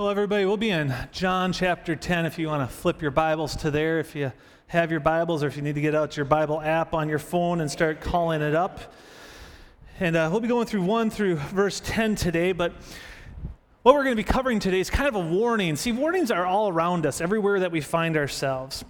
Well, everybody, we'll be in John chapter 10 if you want to flip your Bibles to there, if you have your Bibles, or if you need to get out your Bible app on your phone and start calling it up. And uh, we'll be going through 1 through verse 10 today, but what we're going to be covering today is kind of a warning. See, warnings are all around us, everywhere that we find ourselves.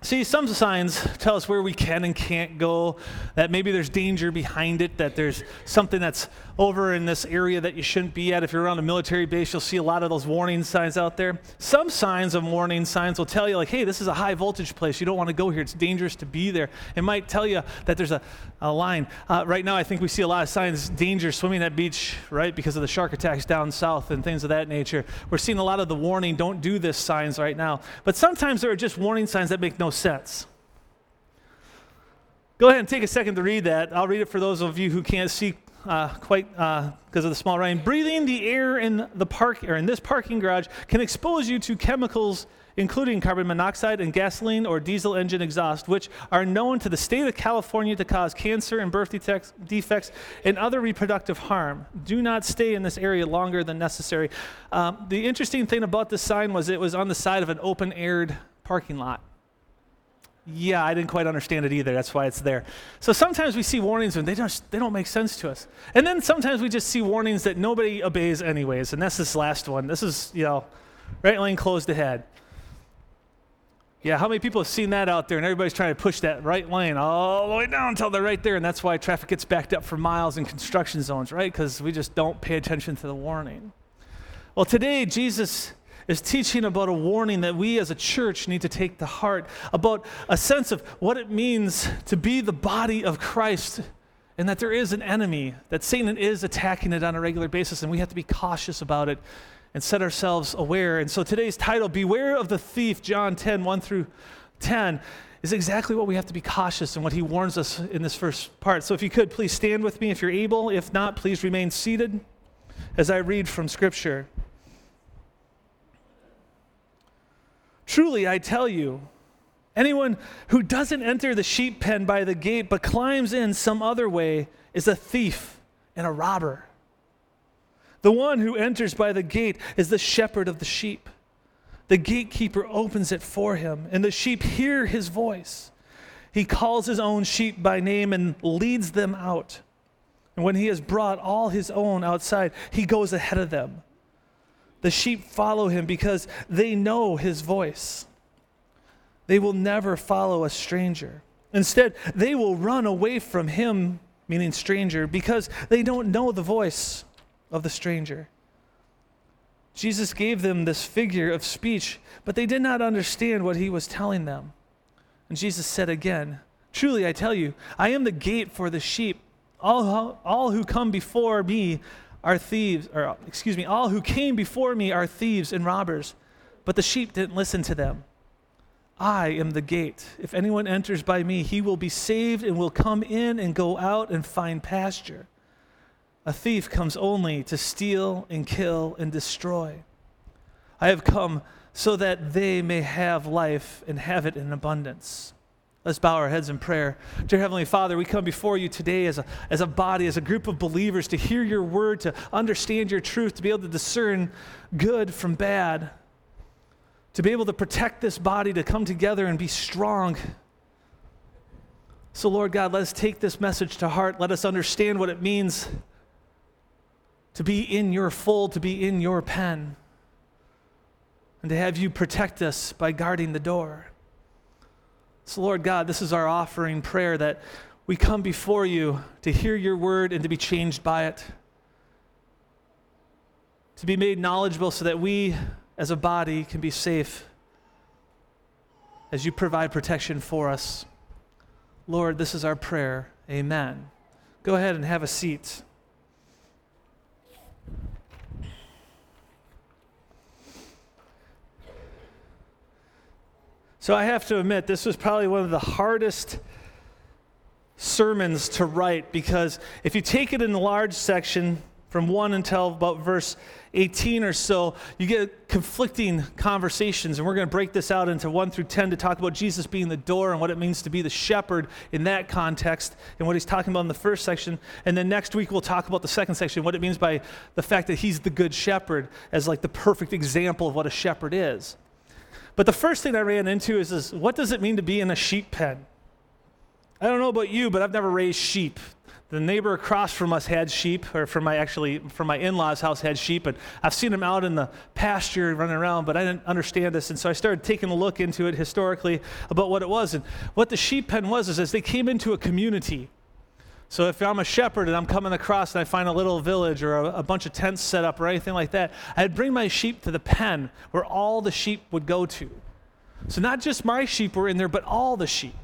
See, some signs tell us where we can and can't go, that maybe there's danger behind it, that there's something that's over in this area that you shouldn't be at. If you're around a military base, you'll see a lot of those warning signs out there. Some signs of warning signs will tell you, like, hey, this is a high voltage place. You don't want to go here. It's dangerous to be there. It might tell you that there's a, a line. Uh, right now, I think we see a lot of signs danger swimming at beach, right, because of the shark attacks down south and things of that nature. We're seeing a lot of the warning, don't do this signs right now. But sometimes there are just warning signs that make no sense. Go ahead and take a second to read that. I'll read it for those of you who can't see uh, quite because uh, of the small writing. Breathing the air in the park or in this parking garage can expose you to chemicals including carbon monoxide and gasoline or diesel engine exhaust, which are known to the state of California to cause cancer and birth defects and other reproductive harm. Do not stay in this area longer than necessary. Um, the interesting thing about this sign was it was on the side of an open aired parking lot yeah, I didn't quite understand it either. That's why it's there. So sometimes we see warnings and they just they don't make sense to us. And then sometimes we just see warnings that nobody obeys anyways. And that's this last one. This is, you know, right lane closed ahead. Yeah, how many people have seen that out there and everybody's trying to push that right lane all the way down until they're right there and that's why traffic gets backed up for miles in construction zones, right? Because we just don't pay attention to the warning. Well, today Jesus is teaching about a warning that we as a church need to take to heart, about a sense of what it means to be the body of Christ, and that there is an enemy, that Satan is attacking it on a regular basis, and we have to be cautious about it and set ourselves aware. And so today's title, Beware of the Thief, John 10, 1 through 10, is exactly what we have to be cautious and what he warns us in this first part. So if you could, please stand with me if you're able. If not, please remain seated as I read from Scripture. Truly, I tell you, anyone who doesn't enter the sheep pen by the gate but climbs in some other way is a thief and a robber. The one who enters by the gate is the shepherd of the sheep. The gatekeeper opens it for him, and the sheep hear his voice. He calls his own sheep by name and leads them out. And when he has brought all his own outside, he goes ahead of them the sheep follow him because they know his voice. They will never follow a stranger. Instead, they will run away from him, meaning stranger, because they don't know the voice of the stranger. Jesus gave them this figure of speech, but they did not understand what he was telling them. And Jesus said again, Truly, I tell you, I am the gate for the sheep. All, all who come before me are thieves, or excuse me, all who came before me are thieves and robbers, but the sheep didn't listen to them. I am the gate. If anyone enters by me, he will be saved and will come in and go out and find pasture. A thief comes only to steal and kill and destroy. I have come so that they may have life and have it in abundance. Let's bow our heads in prayer. Dear Heavenly Father, we come before you today as a, as a body, as a group of believers to hear your word, to understand your truth, to be able to discern good from bad, to be able to protect this body, to come together and be strong. So, Lord God, let us take this message to heart. Let us understand what it means to be in your fold, to be in your pen, and to have you protect us by guarding the door. So, Lord God, this is our offering prayer that we come before you to hear your word and to be changed by it, to be made knowledgeable so that we as a body can be safe as you provide protection for us. Lord, this is our prayer. Amen. Go ahead and have a seat. So I have to admit, this was probably one of the hardest sermons to write because if you take it in the large section, from 1 until about verse 18 or so, you get conflicting conversations. And we're going to break this out into 1 through 10 to talk about Jesus being the door and what it means to be the shepherd in that context and what he's talking about in the first section. And then next week, we'll talk about the second section, what it means by the fact that he's the good shepherd as like the perfect example of what a shepherd is. But the first thing I ran into is, is what does it mean to be in a sheep pen? I don't know about you, but I've never raised sheep the neighbor across from us had sheep, or from my actually from my in-laws' house had sheep, and I've seen them out in the pasture running around, but I didn't understand this, and so I started taking a look into it historically about what it was, and what the sheep pen was is as they came into a community. So if I'm a shepherd and I'm coming across and I find a little village or a, a bunch of tents set up or anything like that, I'd bring my sheep to the pen where all the sheep would go to. So not just my sheep were in there, but all the sheep.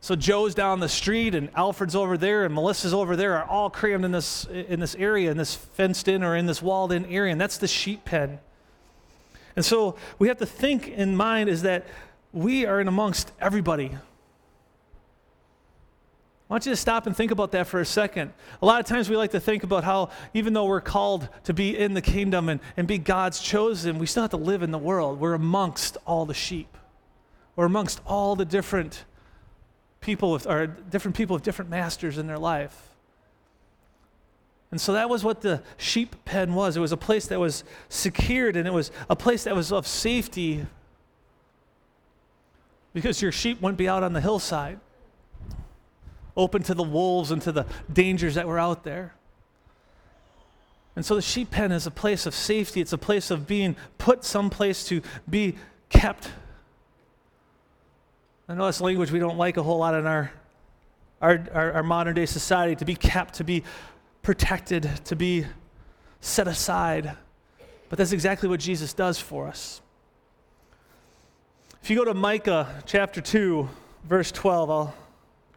So Joe's down the street and Alfred's over there and Melissa's over there are all crammed in this in this area, in this fenced in or in this walled in area, and that's the sheep pen. And so we have to think in mind is that we are in amongst everybody. I want you to stop and think about that for a second. A lot of times we like to think about how, even though we're called to be in the kingdom and, and be God's chosen, we still have to live in the world. We're amongst all the sheep, we're amongst all the different people with, or different people with different masters in their life. And so that was what the sheep pen was. It was a place that was secured and it was a place that was of safety because your sheep wouldn't be out on the hillside, open to the wolves and to the dangers that were out there. And so the sheep pen is a place of safety. It's a place of being put someplace to be kept I know that's language we don't like a whole lot in our, our, our, our modern day society to be kept, to be protected, to be set aside. But that's exactly what Jesus does for us. If you go to Micah chapter 2, verse 12, I'll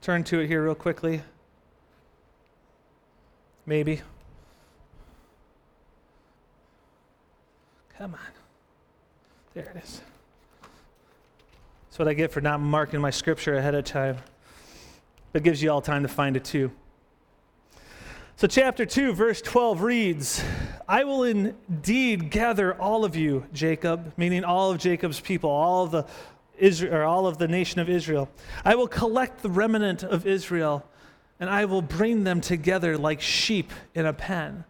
turn to it here real quickly. Maybe. Come on. There it is. That's what I get for not marking my scripture ahead of time. It gives you all time to find it too. So, chapter 2, verse 12 reads I will indeed gather all of you, Jacob, meaning all of Jacob's people, all of the Israel, or all of the nation of Israel. I will collect the remnant of Israel, and I will bring them together like sheep in a pen,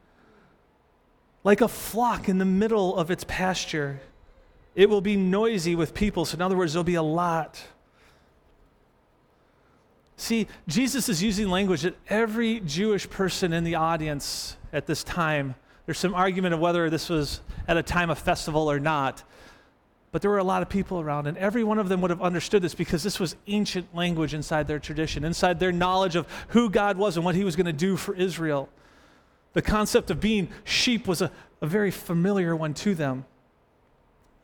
like a flock in the middle of its pasture. It will be noisy with people. So, in other words, there'll be a lot. See, Jesus is using language that every Jewish person in the audience at this time, there's some argument of whether this was at a time of festival or not, but there were a lot of people around, and every one of them would have understood this because this was ancient language inside their tradition, inside their knowledge of who God was and what He was going to do for Israel. The concept of being sheep was a, a very familiar one to them.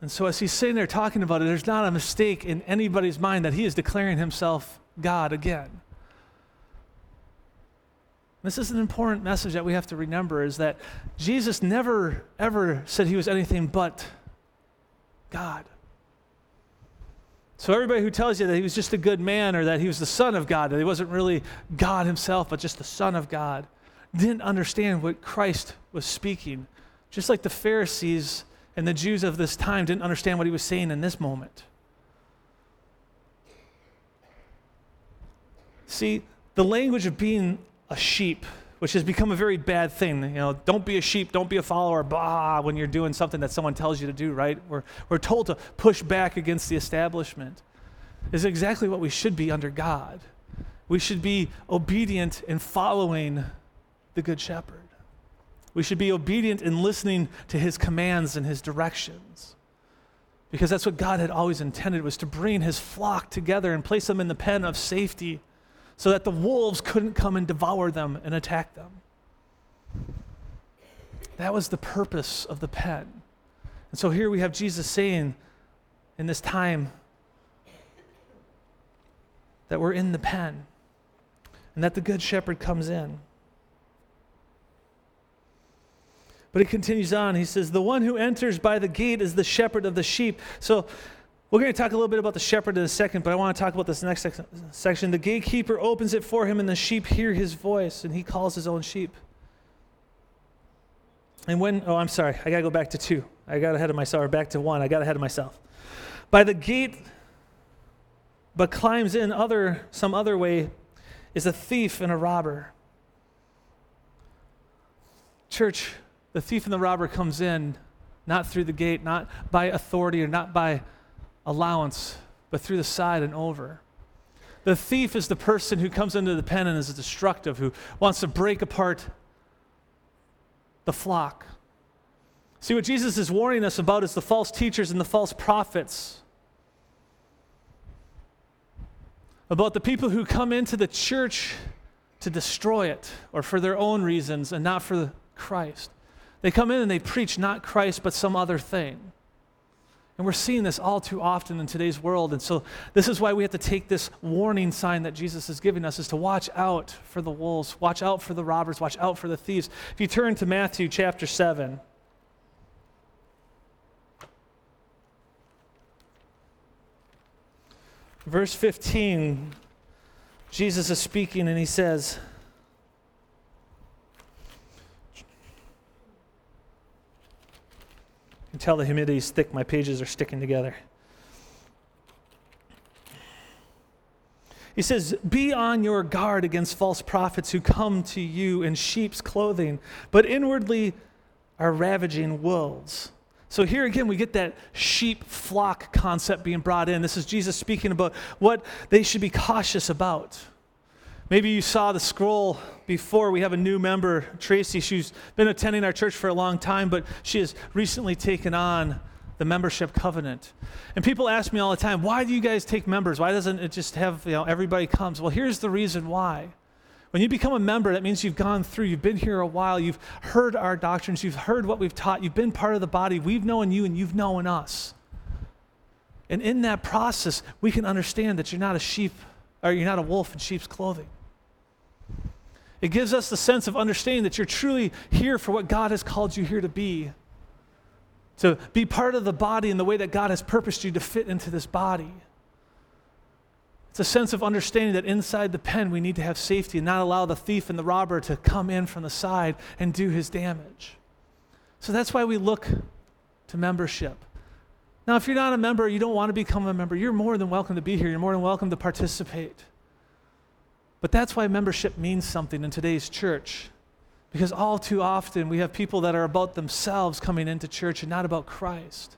And so, as he's sitting there talking about it, there's not a mistake in anybody's mind that he is declaring himself God again. This is an important message that we have to remember is that Jesus never, ever said he was anything but God. So, everybody who tells you that he was just a good man or that he was the Son of God, that he wasn't really God himself, but just the Son of God, didn't understand what Christ was speaking. Just like the Pharisees and the Jews of this time didn't understand what he was saying in this moment. See, the language of being a sheep, which has become a very bad thing. You know, don't be a sheep, don't be a follower, blah, when you're doing something that someone tells you to do, right? We're, we're told to push back against the establishment, is exactly what we should be under God. We should be obedient in following the Good Shepherd. We should be obedient in listening to his commands and his directions. Because that's what God had always intended was to bring his flock together and place them in the pen of safety so that the wolves couldn't come and devour them and attack them. That was the purpose of the pen. And so here we have Jesus saying in this time that we're in the pen and that the good shepherd comes in. But he continues on. He says, The one who enters by the gate is the shepherd of the sheep. So we're going to talk a little bit about the shepherd in a second, but I want to talk about this next section. The gatekeeper opens it for him, and the sheep hear his voice, and he calls his own sheep. And when, oh, I'm sorry, I got to go back to two. I got ahead of myself, or back to one. I got ahead of myself. By the gate, but climbs in other, some other way, is a thief and a robber. Church, the thief and the robber comes in not through the gate, not by authority or not by allowance, but through the side and over. The thief is the person who comes into the pen and is destructive, who wants to break apart the flock. See, what Jesus is warning us about is the false teachers and the false prophets. About the people who come into the church to destroy it or for their own reasons and not for Christ. They come in and they preach not Christ, but some other thing. And we're seeing this all too often in today's world. And so this is why we have to take this warning sign that Jesus is giving us is to watch out for the wolves, watch out for the robbers, watch out for the thieves. If you turn to Matthew chapter 7, verse 15, Jesus is speaking and he says, can tell the humidity is thick. My pages are sticking together. He says, Be on your guard against false prophets who come to you in sheep's clothing, but inwardly are ravaging wolves. So here again, we get that sheep flock concept being brought in. This is Jesus speaking about what they should be cautious about. Maybe you saw the scroll before. We have a new member, Tracy. She's been attending our church for a long time, but she has recently taken on the membership covenant. And people ask me all the time, why do you guys take members? Why doesn't it just have, you know, everybody comes? Well, here's the reason why. When you become a member, that means you've gone through, you've been here a while, you've heard our doctrines, you've heard what we've taught, you've been part of the body, we've known you, and you've known us. And in that process, we can understand that you're not a sheep, or you're not a wolf in sheep's clothing. It gives us the sense of understanding that you're truly here for what God has called you here to be. To be part of the body in the way that God has purposed you to fit into this body. It's a sense of understanding that inside the pen we need to have safety and not allow the thief and the robber to come in from the side and do his damage. So that's why we look to membership. Now, if you're not a member, you don't want to become a member, you're more than welcome to be here. You're more than welcome to participate. But that's why membership means something in today's church. Because all too often we have people that are about themselves coming into church and not about Christ.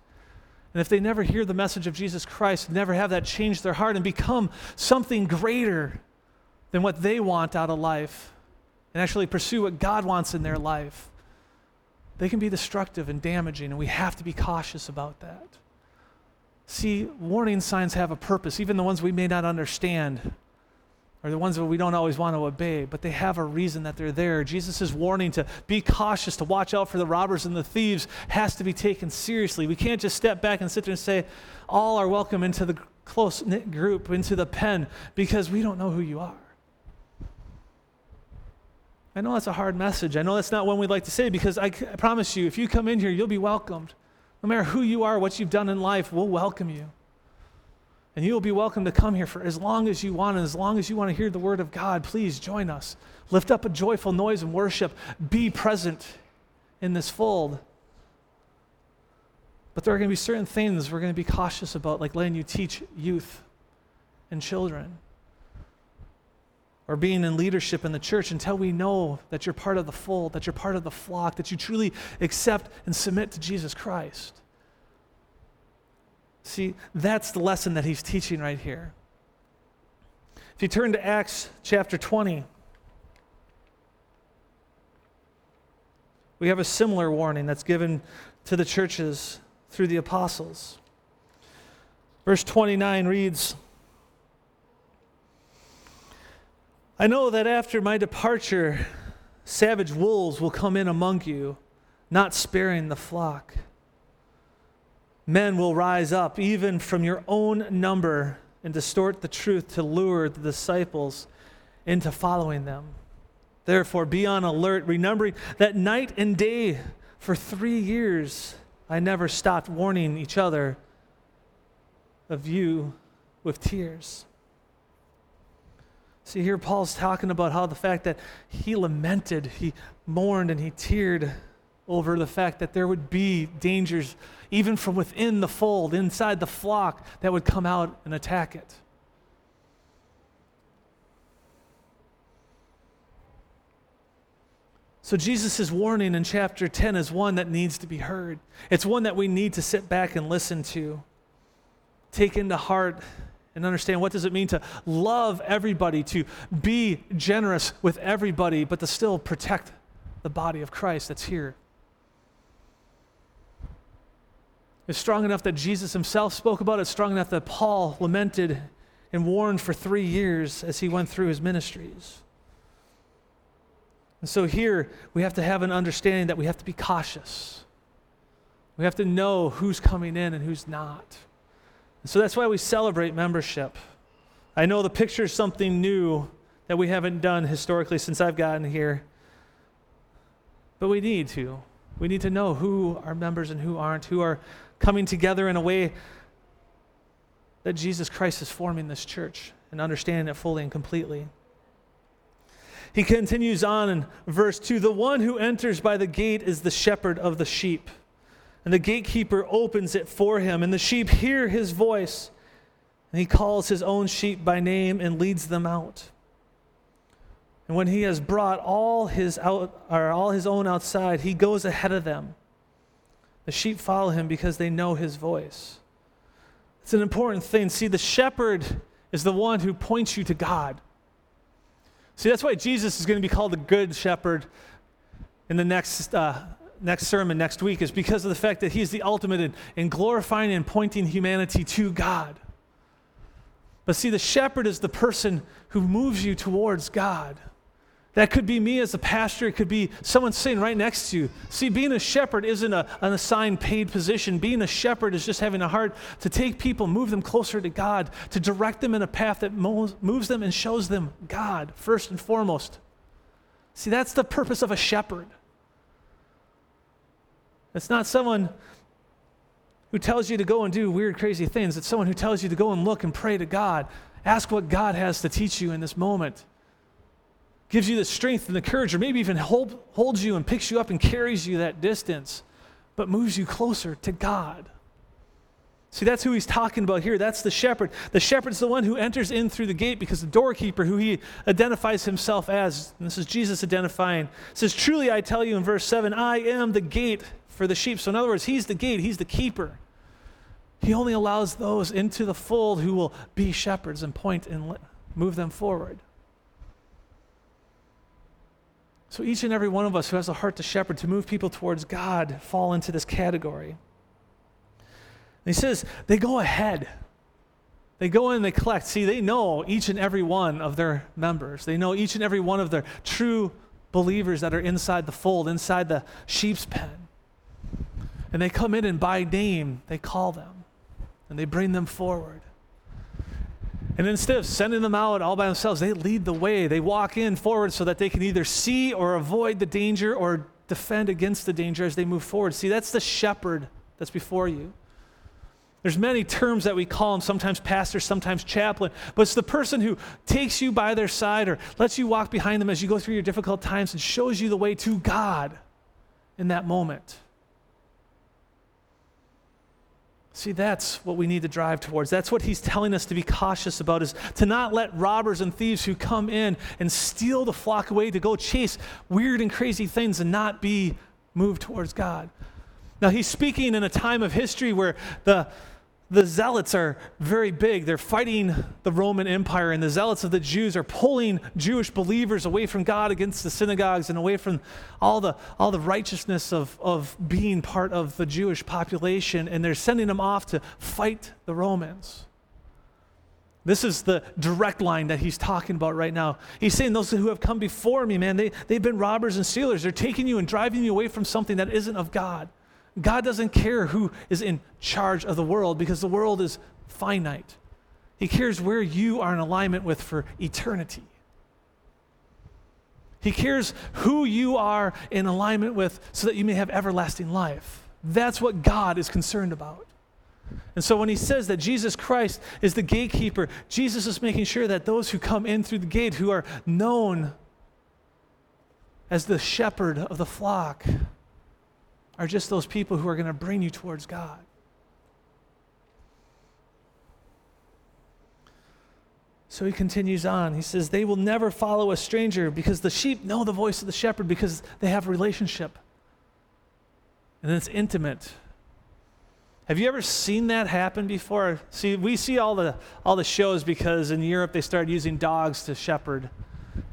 And if they never hear the message of Jesus Christ, never have that change their heart and become something greater than what they want out of life, and actually pursue what God wants in their life, they can be destructive and damaging, and we have to be cautious about that. See, warning signs have a purpose, even the ones we may not understand or the ones that we don't always want to obey, but they have a reason that they're there. Jesus' warning to be cautious, to watch out for the robbers and the thieves, has to be taken seriously. We can't just step back and sit there and say, all are welcome into the close knit group, into the pen, because we don't know who you are. I know that's a hard message. I know that's not one we'd like to say because I, I promise you, if you come in here, you'll be welcomed. No matter who you are, what you've done in life, we'll welcome you. And you will be welcome to come here for as long as you want. And as long as you want to hear the word of God, please join us. Lift up a joyful noise and worship. Be present in this fold. But there are going to be certain things we're going to be cautious about, like letting you teach youth and children or being in leadership in the church until we know that you're part of the fold, that you're part of the flock, that you truly accept and submit to Jesus Christ. See, that's the lesson that he's teaching right here. If you turn to Acts chapter 20, we have a similar warning that's given to the churches through the apostles. Verse 29 reads I know that after my departure, savage wolves will come in among you, not sparing the flock men will rise up, even from your own number, and distort the truth to lure the disciples into following them. Therefore, be on alert, remembering that night and day for three years I never stopped warning each other of you with tears. See, here Paul's talking about how the fact that he lamented, he mourned, and he teared over the fact that there would be dangers, even from within the fold, inside the flock, that would come out and attack it. So, Jesus' warning in chapter 10 is one that needs to be heard. It's one that we need to sit back and listen to, take into heart, and understand what does it mean to love everybody, to be generous with everybody, but to still protect the body of Christ that's here. It's strong enough that Jesus himself spoke about it, strong enough that Paul lamented and warned for three years as he went through his ministries. And so here we have to have an understanding that we have to be cautious. We have to know who's coming in and who's not. And so that's why we celebrate membership. I know the picture is something new that we haven't done historically since I've gotten here. But we need to. We need to know who are members and who aren't, who are coming together in a way that Jesus Christ is forming this church and understanding it fully and completely. He continues on in verse 2 The one who enters by the gate is the shepherd of the sheep. And the gatekeeper opens it for him, and the sheep hear his voice. And he calls his own sheep by name and leads them out. And when he has brought all his, out, or all his own outside, he goes ahead of them. The sheep follow him because they know his voice. It's an important thing. See, the shepherd is the one who points you to God. See, that's why Jesus is going to be called the Good Shepherd in the next, uh, next sermon next week, is because of the fact that he's the ultimate in, in glorifying and pointing humanity to God. But see, the shepherd is the person who moves you towards God. That could be me as a pastor. It could be someone sitting right next to you. See, being a shepherd isn't a, an assigned paid position. Being a shepherd is just having a heart to take people, move them closer to God, to direct them in a path that moves them and shows them God first and foremost. See, that's the purpose of a shepherd. It's not someone who tells you to go and do weird, crazy things. It's someone who tells you to go and look and pray to God. Ask what God has to teach you in this moment gives you the strength and the courage, or maybe even hold, holds you and picks you up and carries you that distance, but moves you closer to God. See, that's who he's talking about here. That's the shepherd. The shepherd's the one who enters in through the gate because the doorkeeper, who he identifies himself as, and this is Jesus identifying, says, Truly I tell you in verse 7, I am the gate for the sheep. So, in other words, he's the gate, he's the keeper. He only allows those into the fold who will be shepherds and point and move them forward. So each and every one of us who has a heart to shepherd, to move people towards God, fall into this category. And he says they go ahead. They go in and they collect. See, they know each and every one of their members. They know each and every one of their true believers that are inside the fold, inside the sheep's pen. And they come in and by name, they call them and they bring them forward. And instead of sending them out all by themselves, they lead the way. They walk in forward so that they can either see or avoid the danger or defend against the danger as they move forward. See, that's the shepherd that's before you. There's many terms that we call them, sometimes pastor, sometimes chaplain, but it's the person who takes you by their side or lets you walk behind them as you go through your difficult times and shows you the way to God in that moment. See, that's what we need to drive towards. That's what he's telling us to be cautious about is to not let robbers and thieves who come in and steal the flock away to go chase weird and crazy things and not be moved towards God. Now, he's speaking in a time of history where the the zealots are very big. They're fighting the Roman Empire, and the zealots of the Jews are pulling Jewish believers away from God against the synagogues and away from all the, all the righteousness of, of being part of the Jewish population, and they're sending them off to fight the Romans. This is the direct line that he's talking about right now. He's saying, Those who have come before me, man, they, they've been robbers and stealers. They're taking you and driving you away from something that isn't of God. God doesn't care who is in charge of the world because the world is finite. He cares where you are in alignment with for eternity. He cares who you are in alignment with so that you may have everlasting life. That's what God is concerned about. And so when he says that Jesus Christ is the gatekeeper, Jesus is making sure that those who come in through the gate, who are known as the shepherd of the flock, are just those people who are going to bring you towards God. So he continues on. He says, They will never follow a stranger because the sheep know the voice of the shepherd because they have a relationship. And it's intimate. Have you ever seen that happen before? See, we see all the, all the shows because in Europe they started using dogs to shepherd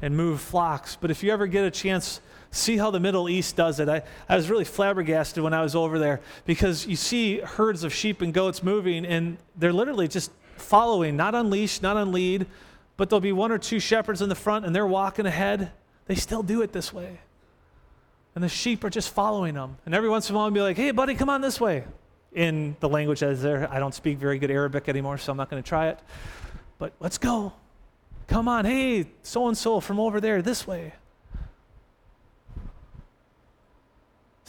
and move flocks. But if you ever get a chance, see how the Middle East does it. I, I was really flabbergasted when I was over there because you see herds of sheep and goats moving and they're literally just following, not on leash, not on lead, but there'll be one or two shepherds in the front and they're walking ahead. They still do it this way. And the sheep are just following them. And every once in a while, I'll be like, hey, buddy, come on this way. In the language that is there. I don't speak very good Arabic anymore, so I'm not going to try it. But let's go. Come on. Hey, so and so from over there, this way.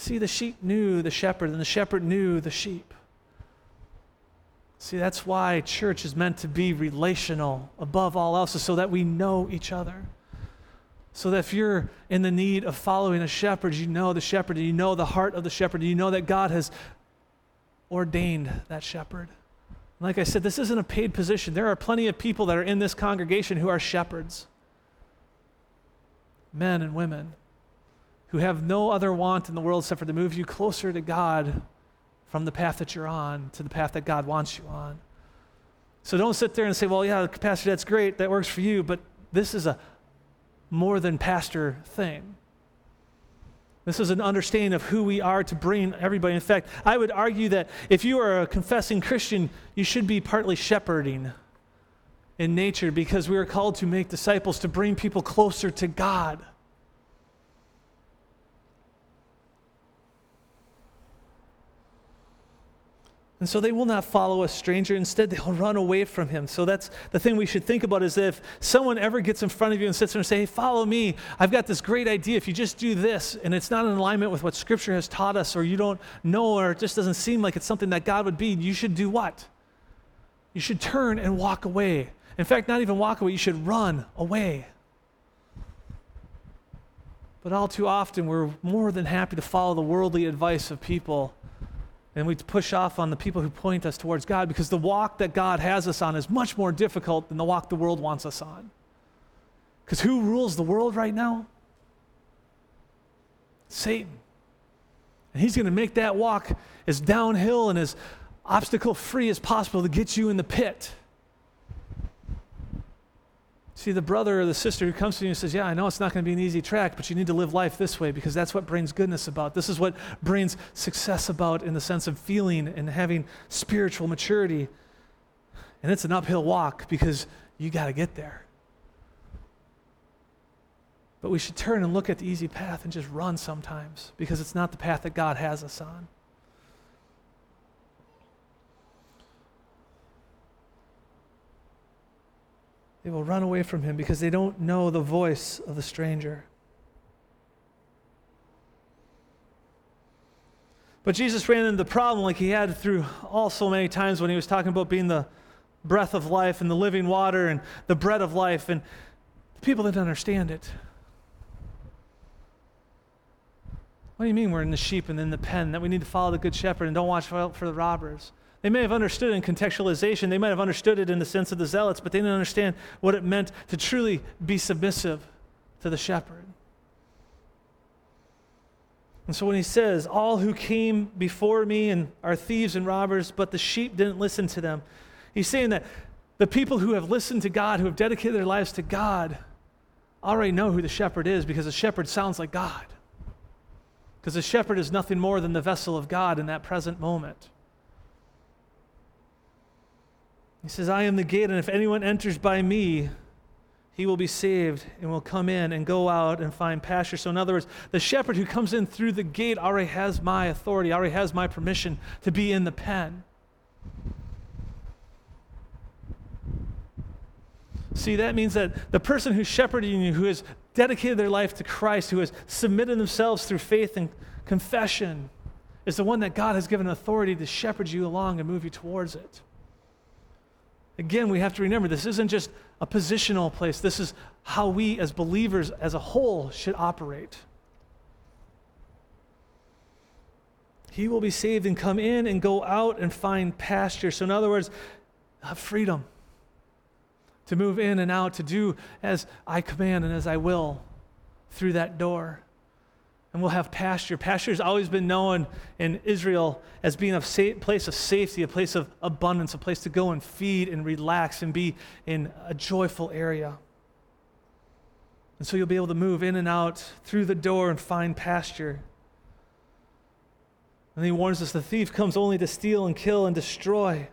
See, the sheep knew the shepherd, and the shepherd knew the sheep. See, that's why church is meant to be relational above all else, so that we know each other. So that if you're in the need of following a shepherd, you know the shepherd, and you know the heart of the shepherd, you know that God has ordained that shepherd. Like I said, this isn't a paid position. There are plenty of people that are in this congregation who are shepherds, men and women, who have no other want in the world except for to move you closer to God from the path that you're on to the path that God wants you on. So don't sit there and say, well, yeah, Pastor, that's great. That works for you. But this is a more than pastor thing. This is an understanding of who we are to bring everybody. In fact, I would argue that if you are a confessing Christian, you should be partly shepherding in nature because we are called to make disciples, to bring people closer to God. And so they will not follow a stranger. Instead, they'll run away from him. So that's the thing we should think about is if someone ever gets in front of you and sits there and say, hey, follow me. I've got this great idea. If you just do this and it's not in alignment with what Scripture has taught us, or you don't know, or it just doesn't seem like it's something that God would be, you should do what? You should turn and walk away. In fact, not even walk away, you should run away. But all too often, we're more than happy to follow the worldly advice of people and we push off on the people who point us towards God because the walk that God has us on is much more difficult than the walk the world wants us on. Because who rules the world right now? Satan. And he's going to make that walk as downhill and as obstacle free as possible to get you in the pit. See, the brother or the sister who comes to you and says, Yeah, I know it's not going to be an easy track, but you need to live life this way because that's what brings goodness about. This is what brings success about in the sense of feeling and having spiritual maturity. And it's an uphill walk because you got to get there. But we should turn and look at the easy path and just run sometimes because it's not the path that God has us on. They will run away from him because they don't know the voice of the stranger. But Jesus ran into the problem like he had through all so many times when he was talking about being the breath of life and the living water and the bread of life. And the people didn't understand it. What do you mean we're in the sheep and in the pen, that we need to follow the good shepherd and don't watch for the robbers? They may have understood in contextualization, they might have understood it in the sense of the zealots, but they didn't understand what it meant to truly be submissive to the shepherd. And so when he says, All who came before me and are thieves and robbers, but the sheep didn't listen to them, he's saying that the people who have listened to God, who have dedicated their lives to God, already know who the shepherd is because the shepherd sounds like God. Because the shepherd is nothing more than the vessel of God in that present moment. He says, I am the gate, and if anyone enters by me, he will be saved and will come in and go out and find pasture. So, in other words, the shepherd who comes in through the gate already has my authority, already has my permission to be in the pen. See, that means that the person who's shepherding you, who has dedicated their life to Christ, who has submitted themselves through faith and confession, is the one that God has given authority to shepherd you along and move you towards it. Again, we have to remember this isn't just a positional place, this is how we as believers as a whole should operate. he will be saved and come in and go out and find pasture. So, in other words, freedom to move in and out, to do as I command and as I will through that door. And we'll have pasture. Pasture has always been known in Israel as being a place of safety, a place of abundance, a place to go and feed and relax and be in a joyful area. And so you'll be able to move in and out through the door and find pasture. And he warns us the thief comes only to steal and kill and destroy.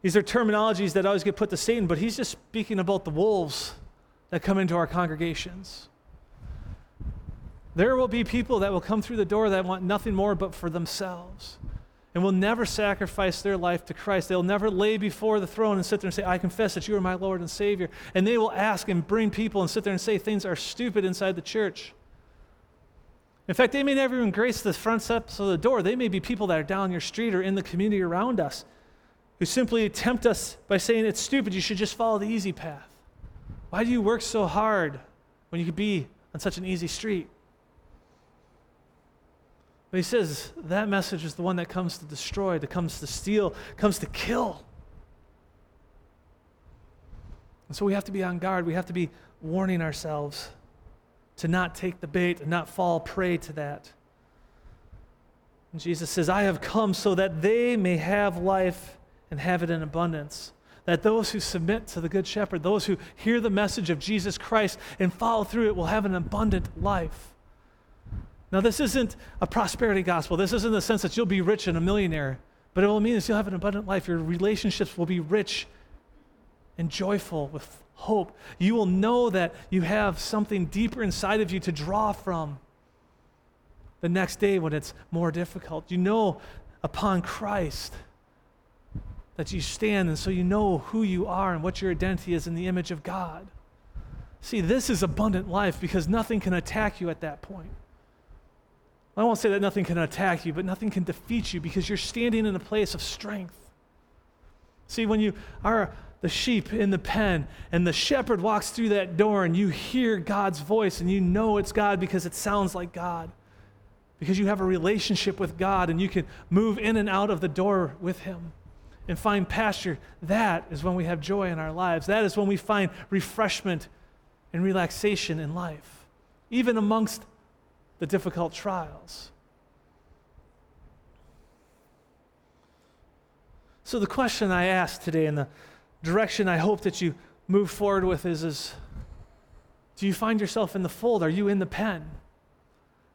These are terminologies that always get put to Satan, but he's just speaking about the wolves that come into our congregations. There will be people that will come through the door that want nothing more but for themselves and will never sacrifice their life to Christ. They'll never lay before the throne and sit there and say, I confess that you are my Lord and Savior. And they will ask and bring people and sit there and say things are stupid inside the church. In fact, they may never even grace the front steps of the door. They may be people that are down your street or in the community around us who simply tempt us by saying, It's stupid, you should just follow the easy path. Why do you work so hard when you could be on such an easy street? But he says that message is the one that comes to destroy, that comes to steal, comes to kill. And so we have to be on guard. We have to be warning ourselves to not take the bait and not fall prey to that. And Jesus says, I have come so that they may have life and have it in abundance. That those who submit to the Good Shepherd, those who hear the message of Jesus Christ and follow through it, will have an abundant life. Now, this isn't a prosperity gospel. This isn't the sense that you'll be rich and a millionaire, but it will mean that you'll have an abundant life. Your relationships will be rich and joyful with hope. You will know that you have something deeper inside of you to draw from the next day when it's more difficult. You know upon Christ that you stand, and so you know who you are and what your identity is in the image of God. See, this is abundant life because nothing can attack you at that point. I won't say that nothing can attack you, but nothing can defeat you because you're standing in a place of strength. See, when you are the sheep in the pen and the shepherd walks through that door and you hear God's voice and you know it's God because it sounds like God, because you have a relationship with God and you can move in and out of the door with Him and find pasture, that is when we have joy in our lives. That is when we find refreshment and relaxation in life, even amongst the difficult trials. So, the question I ask today and the direction I hope that you move forward with is, is do you find yourself in the fold? Are you in the pen?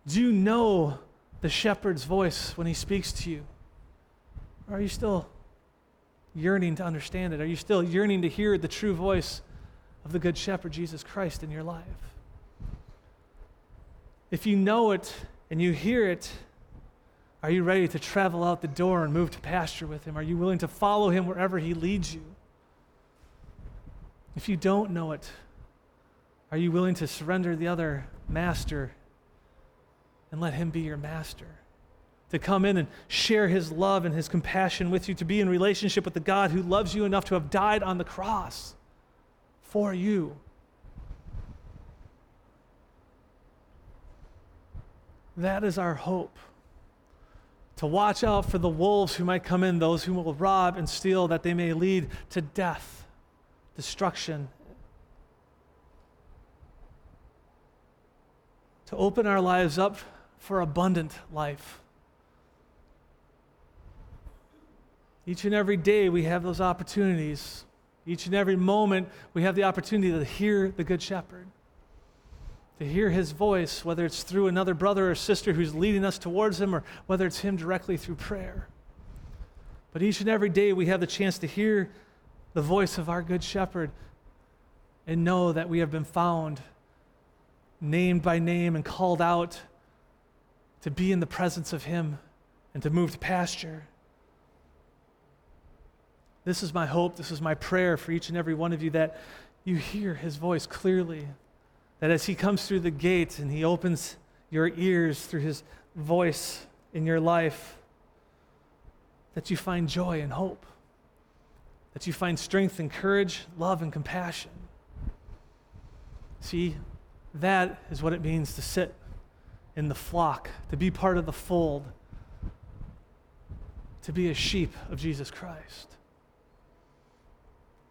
Do you know the shepherd's voice when he speaks to you? Or are you still yearning to understand it? Are you still yearning to hear the true voice of the Good Shepherd, Jesus Christ, in your life? If you know it and you hear it, are you ready to travel out the door and move to pasture with Him? Are you willing to follow Him wherever He leads you? If you don't know it, are you willing to surrender the other master and let Him be your master? To come in and share His love and His compassion with you, to be in relationship with the God who loves you enough to have died on the cross for you. That is our hope. To watch out for the wolves who might come in, those who will rob and steal, that they may lead to death, destruction. To open our lives up for abundant life. Each and every day we have those opportunities. Each and every moment we have the opportunity to hear the Good Shepherd to hear his voice, whether it's through another brother or sister who's leading us towards him, or whether it's him directly through prayer. But each and every day we have the chance to hear the voice of our good shepherd and know that we have been found, named by name, and called out to be in the presence of him and to move to pasture. This is my hope. This is my prayer for each and every one of you that you hear his voice clearly, that as He comes through the gate and He opens your ears through His voice in your life, that you find joy and hope, that you find strength and courage, love and compassion. See, that is what it means to sit in the flock, to be part of the fold, to be a sheep of Jesus Christ.